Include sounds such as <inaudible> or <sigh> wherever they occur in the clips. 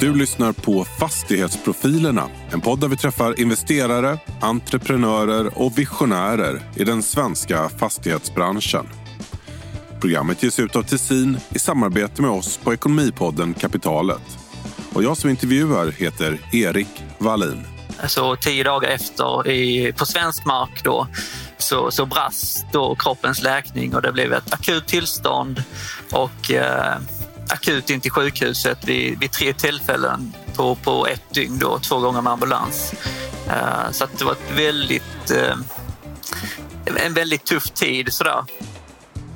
Du lyssnar på Fastighetsprofilerna. En podd där vi träffar investerare, entreprenörer och visionärer i den svenska fastighetsbranschen. Programmet ges ut av Tessin i samarbete med oss på Ekonomipodden Kapitalet. Och jag som intervjuar heter Erik Wallin. Så tio dagar efter i, på svensk mark då, så, så brast då kroppens läkning och det blev ett akut tillstånd och eh, akut in till sjukhuset vid, vid tre tillfällen på, på ett dygn, då, två gånger med ambulans. Uh, så det var ett väldigt, uh, en väldigt tuff tid. Sådär.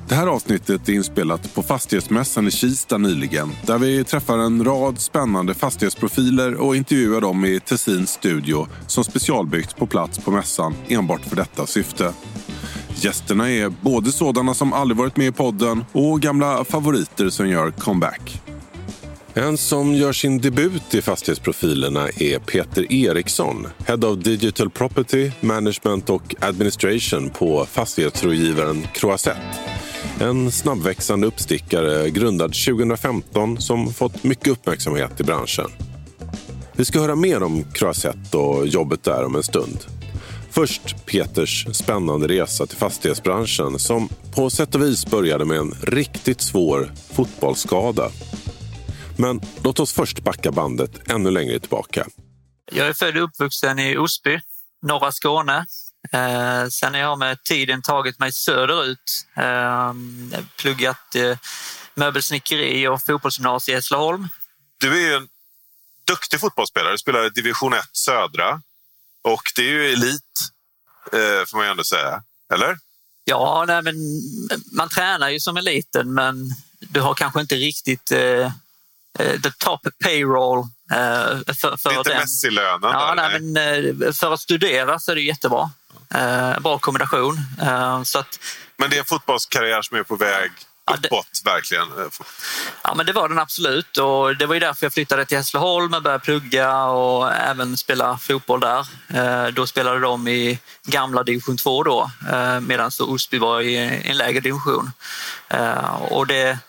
Det här avsnittet är inspelat på Fastighetsmässan i Kista nyligen där vi träffar en rad spännande fastighetsprofiler och intervjuar dem i Tessins studio som specialbyggt på plats på mässan enbart för detta syfte. Gästerna är både sådana som aldrig varit med i podden och gamla favoriter som gör comeback. En som gör sin debut i fastighetsprofilerna är Peter Eriksson, Head of Digital Property, Management och Administration på fastighetsrådgivaren Croisette. En snabbväxande uppstickare grundad 2015 som fått mycket uppmärksamhet i branschen. Vi ska höra mer om Croisette och jobbet där om en stund. Först Peters spännande resa till fastighetsbranschen som på sätt och vis började med en riktigt svår fotbollsskada. Men låt oss först backa bandet ännu längre tillbaka. Jag är född och uppvuxen i Osby, norra Skåne. Eh, sen har jag med tiden tagit mig söderut. Eh, pluggat eh, möbelsnickeri och fotbollsgymnasium i Hässleholm. Du är ju en duktig fotbollsspelare. Du spelar i division 1 södra. Och det är ju elit, eh, får man ju ändå säga. Eller? Ja, nej, men man tränar ju som eliten men du har kanske inte riktigt eh, eh the top payroll eh, för, för Lite Messi-lönen? Ja, nej, men, eh, för att studera så är det jättebra. Eh, bra kombination. Eh, så att, men det är en fotbollskarriär som är på väg uppåt ja, verkligen. Ja, men det var den absolut och det var ju därför jag flyttade till Hässleholm och började plugga och även spela fotboll där. Eh, då spelade de i gamla division 2 då eh, medan Osby var i en lägre division. Eh, och det,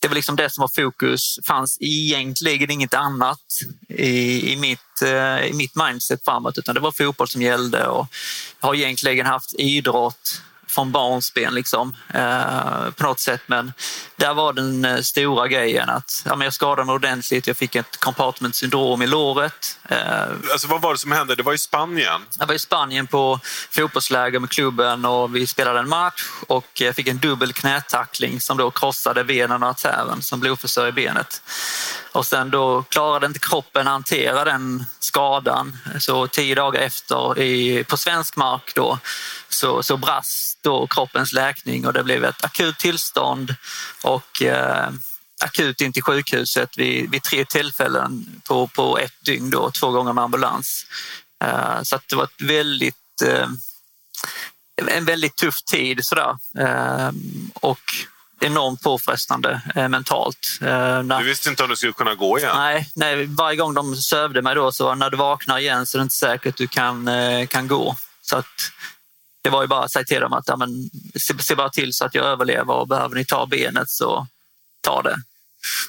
det var liksom det som var fokus. fanns egentligen inget annat i, i, mitt, i mitt mindset framåt utan det var fotboll som gällde och jag har egentligen haft idrott från barnsben liksom, eh, på något sätt. Men där var den eh, stora grejen att ja, men jag skadade mig ordentligt. Jag fick ett compartment syndrom i låret. Eh, alltså, vad var det som hände? Det var i Spanien? Jag var i Spanien på fotbollsläger med klubben och vi spelade en match och jag fick en dubbel knätackling som då krossade venen och artären som blodförsörjer benet. Och sen då klarade inte kroppen hantera den skadan. Så tio dagar efter i, på svensk mark då så, så brast då kroppens läkning och det blev ett akut tillstånd och eh, akut in till sjukhuset vid, vid tre tillfällen på, på ett dygn, då, två gånger med ambulans. Eh, så det var ett väldigt, eh, en väldigt tuff tid sådär. Eh, och enormt påfrestande eh, mentalt. Eh, när, du visste inte om du skulle kunna gå igen? Nej, nej, varje gång de sövde mig då så när du vaknar igen så är det inte säkert att du kan, eh, kan gå. Så att, det var ju bara att säga till dem att ja, men, se, se bara till så att jag överlever och behöver ni ta benet så ta det.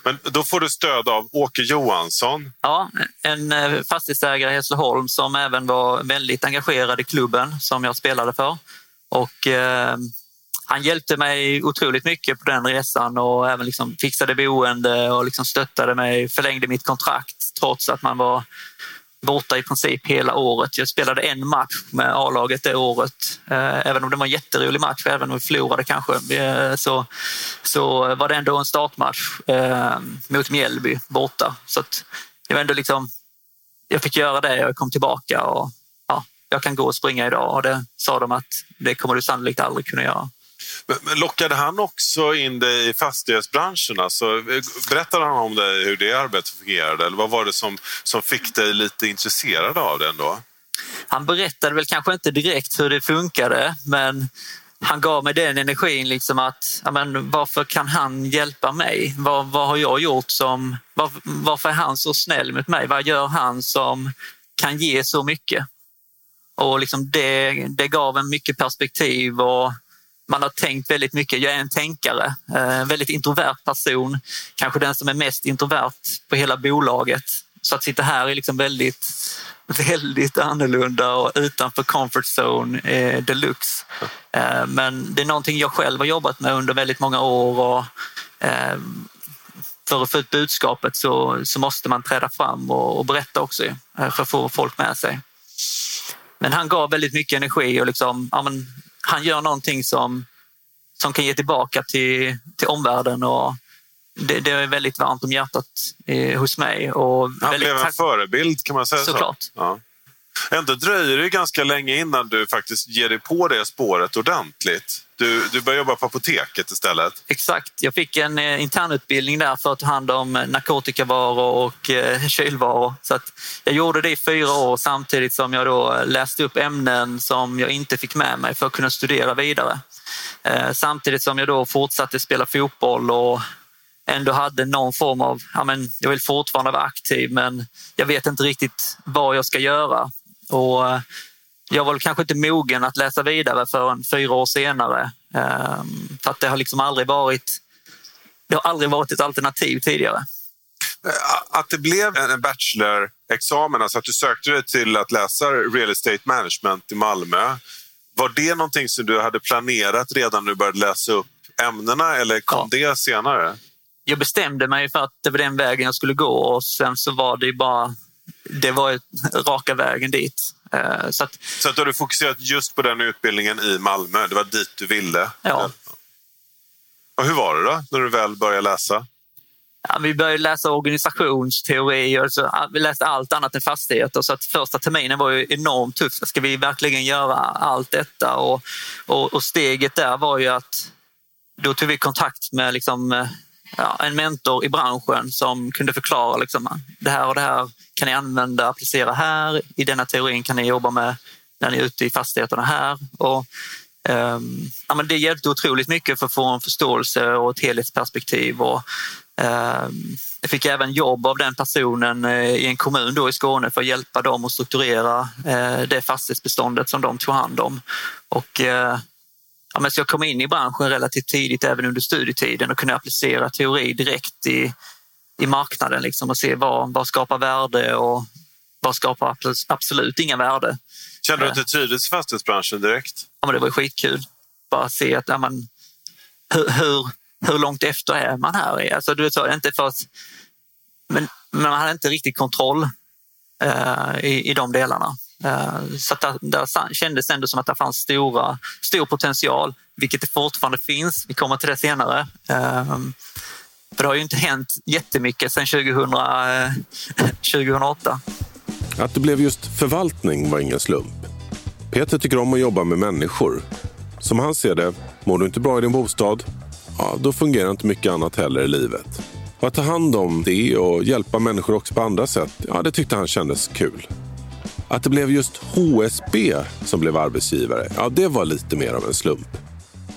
Men då får du stöd av Åke Johansson? Ja, en eh, fastighetsägare i Hässleholm som även var väldigt engagerad i klubben som jag spelade för. Och eh, han hjälpte mig otroligt mycket på den resan och även liksom fixade boende och liksom stöttade mig, förlängde mitt kontrakt trots att man var borta i princip hela året. Jag spelade en match med A-laget det året. Eh, även om det var en jätterolig match, även om vi förlorade kanske, eh, så, så var det ändå en startmatch eh, mot Mjällby borta. Så att var ändå liksom, jag fick göra det och jag kom tillbaka och ja, jag kan gå och springa idag och det sa de att det kommer du sannolikt aldrig kunna göra. Men lockade han också in dig i fastighetsbranschen? Alltså, berättade han om det, hur det arbetet fungerade? Eller vad var det som, som fick dig lite intresserad av det ändå? Han berättade väl kanske inte direkt hur det funkade, men han gav mig den energin liksom att men, varför kan han hjälpa mig? Vad, vad har jag gjort som... Var, varför är han så snäll mot mig? Vad gör han som kan ge så mycket? Och liksom det, det gav en mycket perspektiv och man har tänkt väldigt mycket. Jag är en tänkare, en väldigt introvert person. Kanske den som är mest introvert på hela bolaget. Så att sitta här är liksom väldigt, <laughs> väldigt annorlunda och utanför comfort zone eh, deluxe. Eh, men det är någonting jag själv har jobbat med under väldigt många år. Och, eh, för att få ut budskapet så, så måste man träda fram och, och berätta också eh, för att få folk med sig. Men han gav väldigt mycket energi och liksom, ja, men, han gör någonting som, som kan ge tillbaka till, till omvärlden. Och det, det är väldigt varmt om hjärtat eh, hos mig. Och han blev en förebild kan man säga Såklart. så. Ja. Ändå dröjer det ganska länge innan du faktiskt ger dig på det spåret ordentligt. Du, du börjar jobba på apoteket istället. Exakt. Jag fick en eh, internutbildning där för att ta hand om eh, narkotikavaror och eh, <laughs> kylvaror. Så att jag gjorde det i fyra år samtidigt som jag då eh, läste upp ämnen som jag inte fick med mig för att kunna studera vidare. Eh, samtidigt som jag då fortsatte spela fotboll och ändå hade någon form av, ja men, jag vill fortfarande vara aktiv men jag vet inte riktigt vad jag ska göra. Och eh, jag var kanske inte mogen att läsa vidare förrän fyra år senare. Ehm, för att det har liksom aldrig varit, det har aldrig varit ett alternativ tidigare. Att det blev en bachelorexamen, alltså att du sökte dig till att läsa real estate management i Malmö. Var det någonting som du hade planerat redan när du började läsa upp ämnena eller kom Ja. det senare? Jag bestämde mig för att det var den vägen jag skulle gå och sen så var det ju bara, det var raka vägen dit. Eh, Så att Så att du hade fokuserat just på den utbildningen i Malmö. Det var dit du ville. Ja. Och hur var det då, när du väl började läsa? Ja, vi började läsa organisationsteori och så, vi läste allt annat än fastigheter. Så att första terminen var ju enormt tuff. Ska vi verkligen göra allt detta? Och, och, och steget där var ju att då tog vi kontakt med liksom, eh, ja, en mentor i branschen som kunde förklara liksom, det här och det här kan ni använda, applicera här. I denna teorin kan ni jobba med när ni är ute i fastigheterna här. Och, ehm, ja, men det hjälpte otroligt mycket för att få en förståelse och ett helhetsperspektiv. Och, ehm, jag fick även jobb av den personen eh, i en kommun då i Skåne för att hjälpa dem att strukturera eh, det fastighetsbeståndet som de tog hand om. Och, eh, ja, men så jag kom in i branschen relativt tidigt även under studietiden och kunde applicera teori direkt i, i marknaden liksom, och se vad, vad skapar värde och vad skapar abs- absolut inga värde. Kände du att du trivdes i fastighetsbranschen direkt? Ja, men det var skitkul. Bara se att ja, men, hur, hur, hur långt efter är man här? Alltså, du vet, så, inte för att, men, men man hade inte riktigt kontroll eh, i, i de delarna. Eh, så att där, kändes ändå som att det fanns stora, stor potential, vilket det fortfarande finns. Vi kommer till det senare. Eh, för det har ju inte hänt jättemycket sedan 2000, 2008. Eh, att det blev just förvaltning var ingen slump. Peter tycker om att jobba med människor. Som han ser det, mår du inte bra i din bostad, ja, då fungerar inte mycket annat heller i livet. Och att ta hand om det och hjälpa människor också på andra sätt, ja, det tyckte han kändes kul. Att det blev just HSB som blev arbetsgivare, ja, det var lite mer av en slump.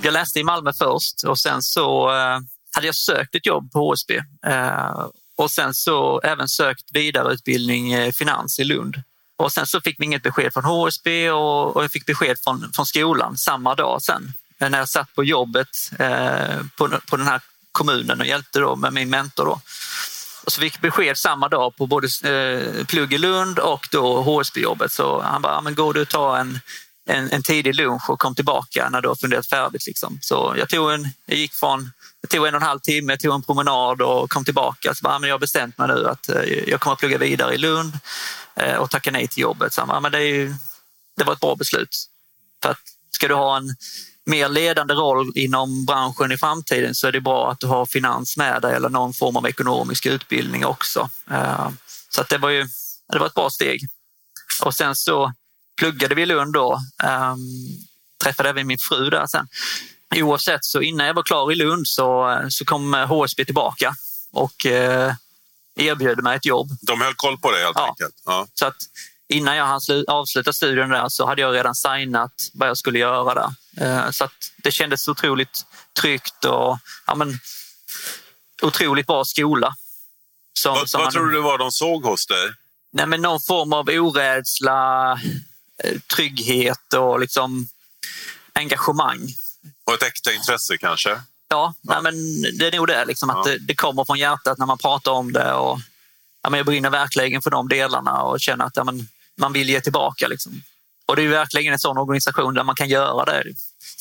jag läste i Malmö först och sen så eh, hade jag sökt ett jobb på HSB. Eh, och sen så även sökt vidareutbildning i finans i Lund. Och sen så fick vi inget besked från HSB och, och jag fick besked från, från skolan samma dag sen. Eh, när jag satt på jobbet eh, på, på den här kommunen och hjälpte då med min mentor. Då. Och så fick besked samma dag på både eh, plugg i Lund och då HSB-jobbet. Så han bara, men går du och ta en, en, en tidig lunch och kom tillbaka när du har funderat färdigt. Liksom. Så jag, tog en, jag gick från jag tog en och en halv timme, tog en promenad och kom tillbaka. Så bara, men jag har bestämt mig nu att eh, jag kommer att plugga vidare i Lund eh, och tacka nej till jobbet. Så han bara, men det, är ju, det var ett bra beslut. För att ska du ha en mer ledande roll inom branschen i framtiden så är det bra att du har finans med dig eller någon form av ekonomisk utbildning också. Eh, Så att det var ju det var ett bra steg. Och sen så pluggade vi i Lund då. Um, träffade även min fru där sen. Oavsett, så innan jag var klar i Lund så, så kom HSB tillbaka och eh, erbjöd mig ett jobb. De höll koll på dig helt Ja. enkelt? Ja. Så att innan jag hann slu- avsluta studien där så hade jag redan signat vad jag skulle göra där. Eh, Så det kändes otroligt tryggt och ja, men, otroligt bra skola. Som, Vad, som vad hade- tror du var de såg hos dig? Nej, men någon form av orädsla, eh, trygghet och liksom engagemang. Och ett äkta intresse kanske? Ja, ja. Nej, men det är nog det. Liksom, att ja. det, det, kommer från hjärtat när man pratar om det. Och, ja, men jag brinner verkligen för de delarna och känner att ja, men, man vill ge tillbaka. Liksom. Och det är verkligen en sån organisation där man kan göra det.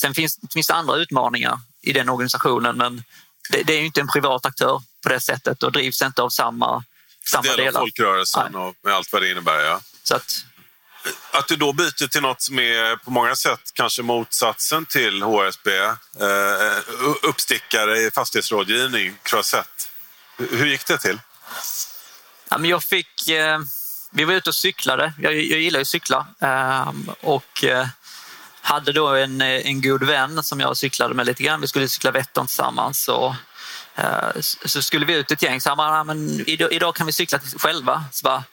Sen finns, finns det andra utmaningar i den organisationen men det, det är ju inte en privat aktör på det sättet och drivs inte av samma, samma del delar. av folkrörelsen Nej. och med allt vad det innebär. Ja. Så att, att du då byter till något som är på många sätt kanske motsatsen till HSB, eh, uppstickare i fastighetsrådgivning, Croisette. Hur gick det till? Ja, men jag fick... Eh vi var ute och cyklade. Jag, jag gillar ju att cykla. Ehm, och eh, hade då en, eh, en god vän som jag cyklade med lite grann. Vi skulle cykla Vättern tillsammans. Och, eh, så skulle vi ut ett gäng. Så han bara, men idag, idag kan vi cykla själva. Så bara,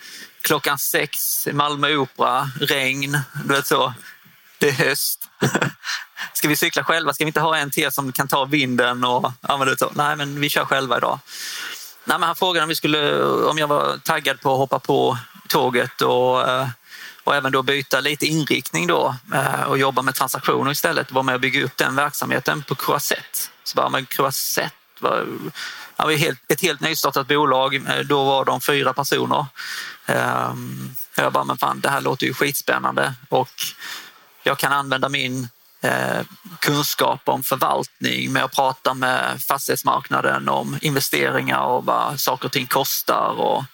klockan sex, Malmö Opera, regn. Du vet så. Det är höst. <laughs> Ska vi cykla själva? Ska vi inte ha en till som kan ta vinden? Och, ja, men så. Nej, men vi kör själva idag. Nej, men han frågade om, vi skulle, om jag var taggad på att hoppa på tåget och, eh, och även då byta lite inriktning då eh, och jobba med transaktioner istället. Vara med och bygga upp den verksamheten på Croisette. Så bara, men Croisette var, ja, var helt, ett helt nystartat bolag. Eh, då var de fyra personer. Ehm, jag bara, men fan, det här låter ju skitspännande och jag kan använda min kunskap om förvaltning med att prata med fastighetsmarknaden om investeringar och vad saker och ting kostar och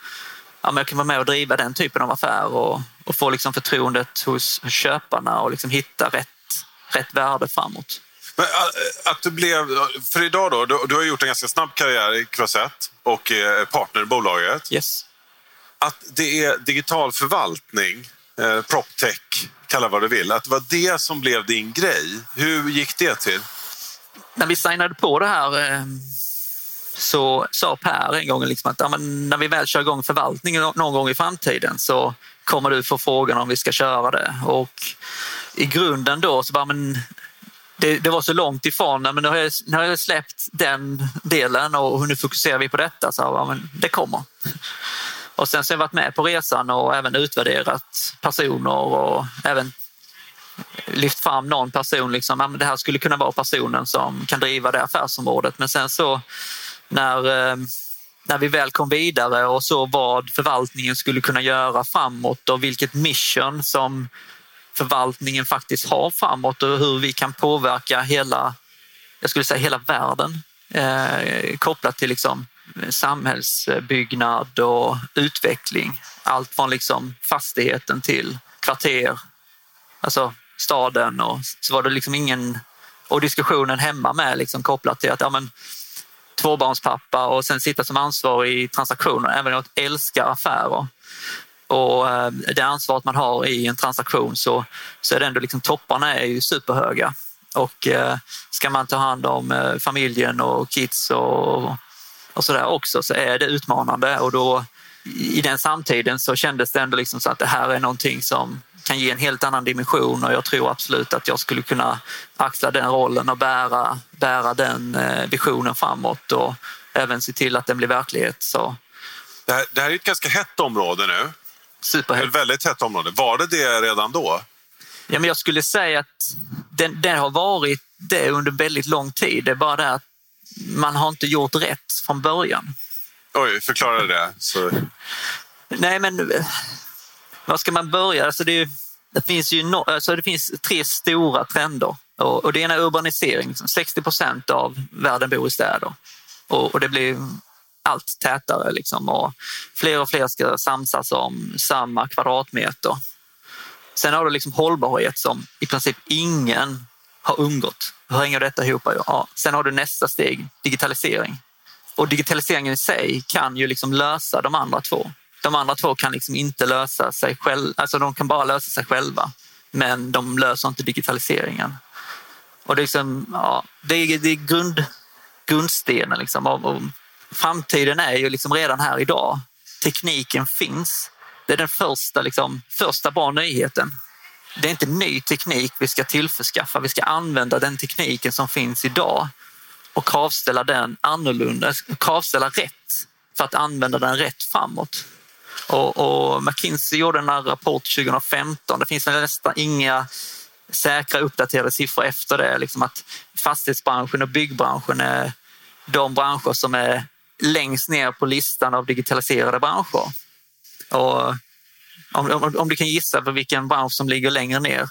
ja, men jag kan vara med och driva den typen av affär och, och få liksom förtroendet hos köparna och liksom hitta rätt, rätt värde framåt. Men äh, att du blev, för idag då, du, du har gjort en ganska snabb karriär i Croisette och är partner i bolaget. Yes. Att det är digital förvaltning, eh, proptech, kalla vad du vill, att det var det som blev din grej. Hur gick det till? När vi signade på det här eh, så sa Per en gång liksom att ja, när vi väl kör igång förvaltningen någon gång i framtiden så kommer du få frågan om vi ska köra det. Och i grunden då så bara, men det, det var så långt ifrån, men nu har, jag, nu har jag släppt den delen och nu fokuserar vi på detta. Så ja, men det kommer. Och sen så har jag varit med på resan och även utvärderat personer och även lyft fram någon person. Liksom, det här skulle kunna vara personen som kan driva det affärsområdet. Men sen så när, eh, när vi väl kom vidare och så vad förvaltningen skulle kunna göra framåt och vilket mission som förvaltningen faktiskt har framåt och hur vi kan påverka hela, jag skulle säga hela världen eh, kopplat till liksom samhällsbyggnad och utveckling. Allt från liksom fastigheten till kvarter, alltså staden och så var det liksom ingen och diskussionen hemma med liksom kopplat till att ja, men, tvåbarnspappa och sen sitta som ansvarig i transaktioner. Även om jag älskar affärer och eh, det ansvaret man har i en transaktion så, så är det ändå liksom topparna är ju superhöga. Och eh, ska man ta hand om eh, familjen och kids och, och sådär också så är det utmanande och då i den samtiden så kändes det ändå liksom så att det här är någonting som kan ge en helt annan dimension och jag tror absolut att jag skulle kunna axla den rollen och bära, bära den eh, visionen framåt och även se till att den blir verklighet. Så. Det, här, det här är ett ganska hett område nu. Superhett. Ett väldigt hett område. Var det det redan då? Ja, men jag skulle säga att den, den har varit det under väldigt lång tid. Det är bara det att man har inte gjort rätt från början. Oj, förklara det. Så... Nej, men var ska man börja? Alltså det, det, finns ju no, alltså det finns tre stora trender. Och, och det ena är urbanisering. Liksom 60 procent av världen bor i städer. Och, och det blir allt tätare. Liksom. Och fler och fler ska samsas om samma kvadratmeter. Sen har du liksom hållbarhet som i princip ingen har undgått. Hur hänger detta ihop? Ja. Sen har du nästa steg, digitalisering. Och digitaliseringen i sig kan ju liksom lösa de andra två. De andra två kan liksom inte lösa sig själva, alltså de kan bara lösa sig själva, men de löser inte digitaliseringen. Och det är, liksom, ja, det är, det är grund, grundstenen. Liksom. Och, och framtiden är ju liksom redan här idag. Tekniken finns. Det är den första, liksom, första bra nyheten. Det är inte ny teknik vi ska tillförskaffa. Vi ska använda den tekniken som finns idag och kravställa den annorlunda, kravställa rätt för att använda den rätt framåt. Och, och McKinsey gjorde en rapport 2015. Det finns nästan inga säkra uppdaterade siffror efter det. Liksom att fastighetsbranschen och byggbranschen är de branscher som är längst ner på listan av digitaliserade branscher. Och om, om, om du kan gissa på vilken bransch som ligger längre ner?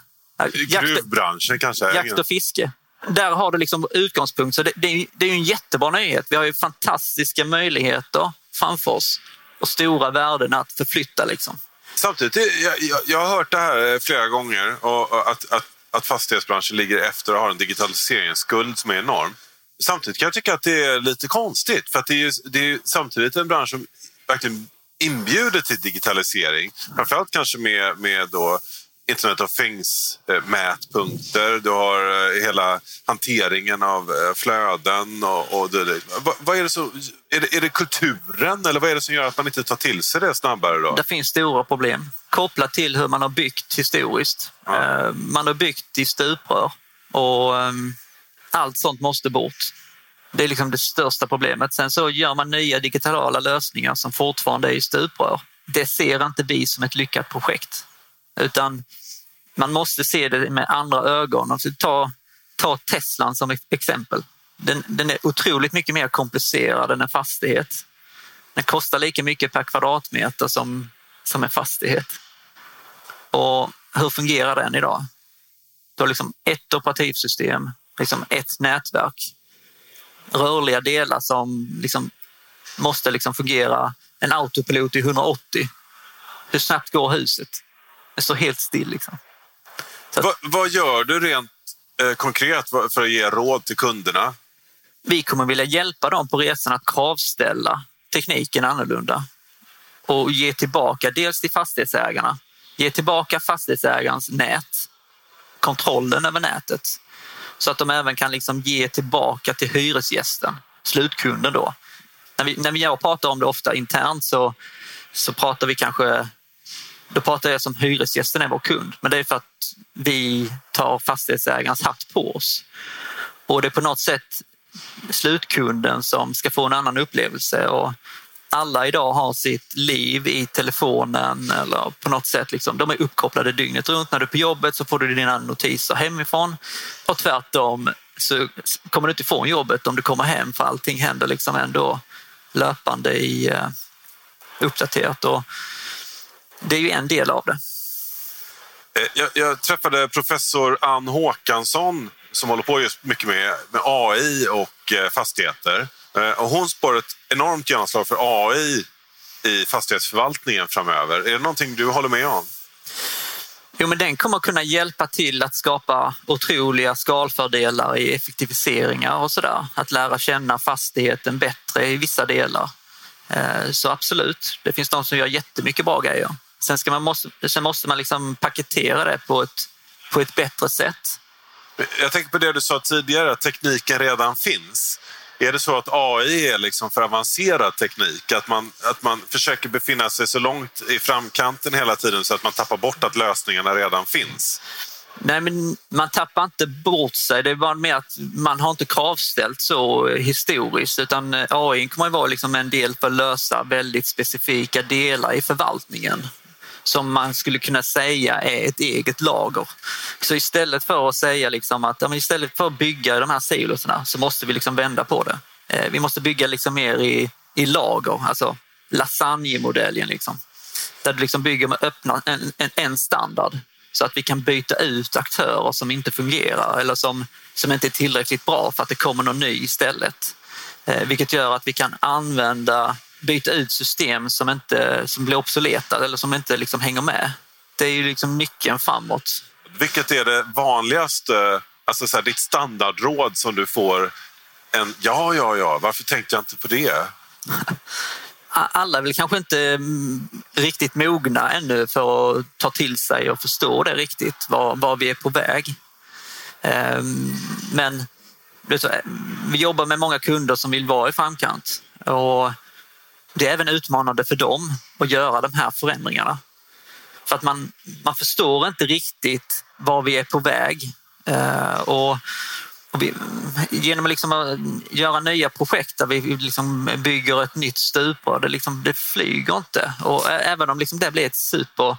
Gruvbranschen kanske? Jakt och fiske. Där har du liksom utgångspunkt. Så det, det, är, det är en jättebra nyhet. Vi har ju fantastiska möjligheter framför oss och stora värden att förflytta. Liksom. Samtidigt, jag, jag, jag har hört det här eh, flera gånger, och, att, att, att fastighetsbranschen ligger efter och har en digitaliseringsskuld som är enorm. Samtidigt kan jag tycka att det är lite konstigt, för att det är, det är samtidigt en bransch som verkligen inbjuder till digitalisering. Framförallt kanske med, med då Internet of Things-mätpunkter. Du har eh, hela hanteringen av eh, flöden och, och det. Vad, är, det så, är, det, är det kulturen eller vad är det som gör att man inte tar till sig det snabbare? Då? Det finns stora problem kopplat till hur man har byggt historiskt. Ja. Eh, man har byggt i stuprör och ehm, allt sånt måste bort. Det är liksom det största problemet. Sen så gör man nya digitala lösningar som fortfarande är i stuprör. Det ser inte vi som ett lyckat projekt. Utan man måste se det med andra ögon. Alltså ta, ta Teslan som exempel. Den, den är otroligt mycket mer komplicerad än en fastighet. Den kostar lika mycket per kvadratmeter som, som en fastighet. Och hur fungerar den idag? Du har liksom ett operativsystem, liksom ett nätverk, rörliga delar som liksom måste liksom fungera en autopilot i 180. Hur snabbt går huset? Det står helt still. Liksom. Va, vad gör du rent eh, konkret för att ge råd till kunderna? Vi kommer vilja hjälpa dem på resan att kravställa tekniken annorlunda och ge tillbaka dels till fastighetsägarna, ge tillbaka fastighetsägarens nät, kontrollen över nätet så att de även kan liksom ge tillbaka till hyresgästen, slutkunden då. När vi, när vi pratar om det ofta internt så, så pratar vi kanske då pratar jag som hyresgästen är vår kund, men det är för att vi tar fastighetsägarens hatt på oss. Och det är på något sätt slutkunden som ska få en annan upplevelse. Och alla idag har sitt liv i telefonen eller på något sätt. Liksom, de är uppkopplade dygnet runt. När du är på jobbet så får du dina notiser hemifrån och tvärtom så kommer du inte ifrån jobbet om du kommer hem för allting händer liksom ändå löpande i eh, uppdaterat. Och det är ju en del av det. Eh, jag, jag träffade professor Ann Håkansson som håller på just mycket med, med AI och eh, fastigheter. Eh, och hon spår ett enormt genomslag för AI i fastighetsförvaltningen framöver. Är det någonting du håller med om? Jo, men den kommer kunna hjälpa till att skapa otroliga skalfördelar i effektiviseringar och sådär. Att lära känna fastigheten bättre i vissa delar. Så absolut, det finns de som gör jättemycket bra grejer. Sen, ska man måste, sen måste man liksom paketera det på ett, på ett bättre sätt. Jag tänker på det du sa tidigare, att tekniken redan finns. Är det så att AI är liksom för avancerad teknik? Att man, att man försöker befinna sig så långt i framkanten hela tiden så att man tappar bort att lösningarna redan finns? Nej, men man tappar inte bort sig. Det är bara mer att man har inte kravställt så historiskt utan AI kommer att vara liksom en del för att lösa väldigt specifika delar i förvaltningen som man skulle kunna säga är ett eget lager. Så istället för att säga liksom att ja, istället för att bygga de här silosarna så måste vi liksom vända på det. Eh, vi måste bygga liksom mer i, i lager, alltså lasagnemodellen. Liksom. Där du liksom bygger med öppna, en, en, en standard så att vi kan byta ut aktörer som inte fungerar eller som, som inte är tillräckligt bra för att det kommer någon ny istället. Eh, vilket gör att vi kan använda byta ut system som, inte, som blir obsoleta eller som inte liksom hänger med. Det är ju liksom nyckeln framåt. Vilket är det vanligaste, alltså så här, ditt standardråd som du får? En, ja, ja, ja, varför tänkte jag inte på det? <laughs> Alla är väl kanske inte mm, riktigt mogna ännu för att ta till sig och förstå det riktigt, var, var vi är på väg. Ehm, men vi jobbar med många kunder som vill vara i framkant och det är även utmanande för dem att göra de här förändringarna. För att man, man förstår inte riktigt var vi är på väg. Eh, och, och vi, genom att liksom göra nya projekt där vi liksom bygger ett nytt stuprör, det, liksom, det flyger inte. Och även om liksom det blir ett super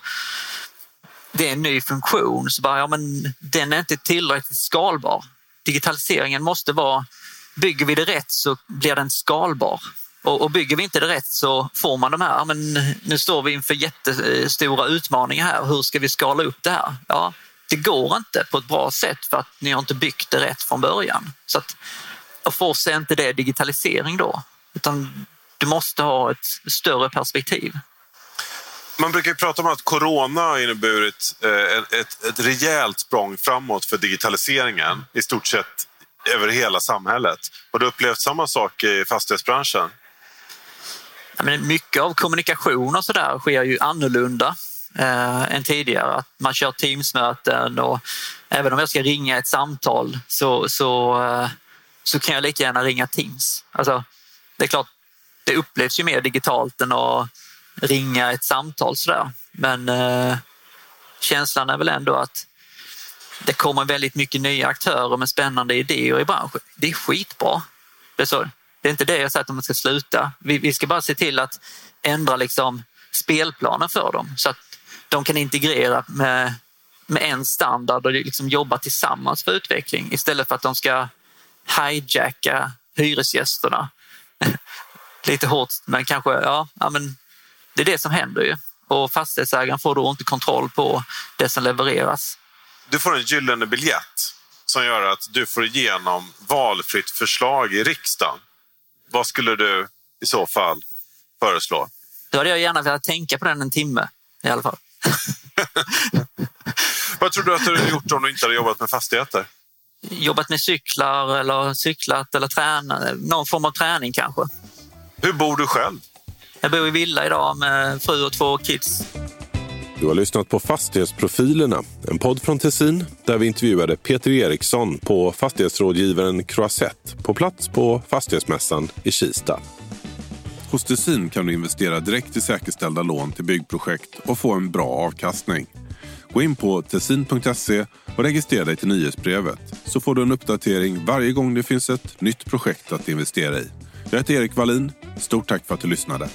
det är en ny funktion så bara, ja men den är inte tillräckligt skalbar. Digitaliseringen måste vara, bygger vi det rätt så blir den skalbar. Och, och bygger vi inte det rätt så får man de här, ja, men nu står vi inför jättestora utmaningar här, hur ska vi skala upp det här? Ja, det går inte på ett bra sätt för att ni har inte byggt det rätt från början. Så att, och för oss är inte det digitalisering då, utan du måste ha ett större perspektiv. Man brukar ju prata om att corona har inneburit eh, ett, ett rejält språng framåt för digitaliseringen i stort sett över hela samhället. Har du upplevt samma sak i fastighetsbranschen? Ja, men mycket av kommunikation och så där sker ju annorlunda eh, än tidigare. Att man kör Teamsmöten och även om jag ska ringa ett samtal så, så, eh, så kan jag lika gärna ringa Teams. Alltså, det är klart, det upplevs ju mer digitalt än att ringa ett samtal sådär. Men eh, känslan är väl ändå att det kommer väldigt mycket nya aktörer med spännande idéer i branschen. Det är skitbra. Det är, så. Det är inte det jag säger att de ska sluta. Vi, vi ska bara se till att ändra liksom spelplanen för dem så att de kan integrera med, med en standard och liksom jobba tillsammans för utveckling istället för att de ska hijacka hyresgästerna. <laughs> Lite hårt, men kanske, ja, ja men det är det som händer ju. Och fastighetsägaren får då inte kontroll på det som levereras. Du får en gyllene biljett som gör att du får igenom valfritt förslag i riksdagen. Vad skulle du i så fall föreslå? Då hade jag gärna velat tänka på den en timme i alla fall. <laughs> Vad tror du att du hade gjort om du inte hade jobbat med fastigheter? Jobbat med cyklar eller cyklat eller tränat, någon form av träning kanske. Hur bor du själv? Jag bor i villa idag med fru och två kids. Du har lyssnat på Fastighetsprofilerna, en podd från Tessin där vi intervjuade Peter Eriksson på fastighetsrådgivaren Croisette på plats på Fastighetsmässan i Kista. Hos Tessin kan du investera direkt i säkerställda lån till byggprojekt och få en bra avkastning. Gå in på tessin.se och registrera dig till nyhetsbrevet så får du en uppdatering varje gång det finns ett nytt projekt att investera i. Jag heter Erik Wallin. Stort tack för att du lyssnade.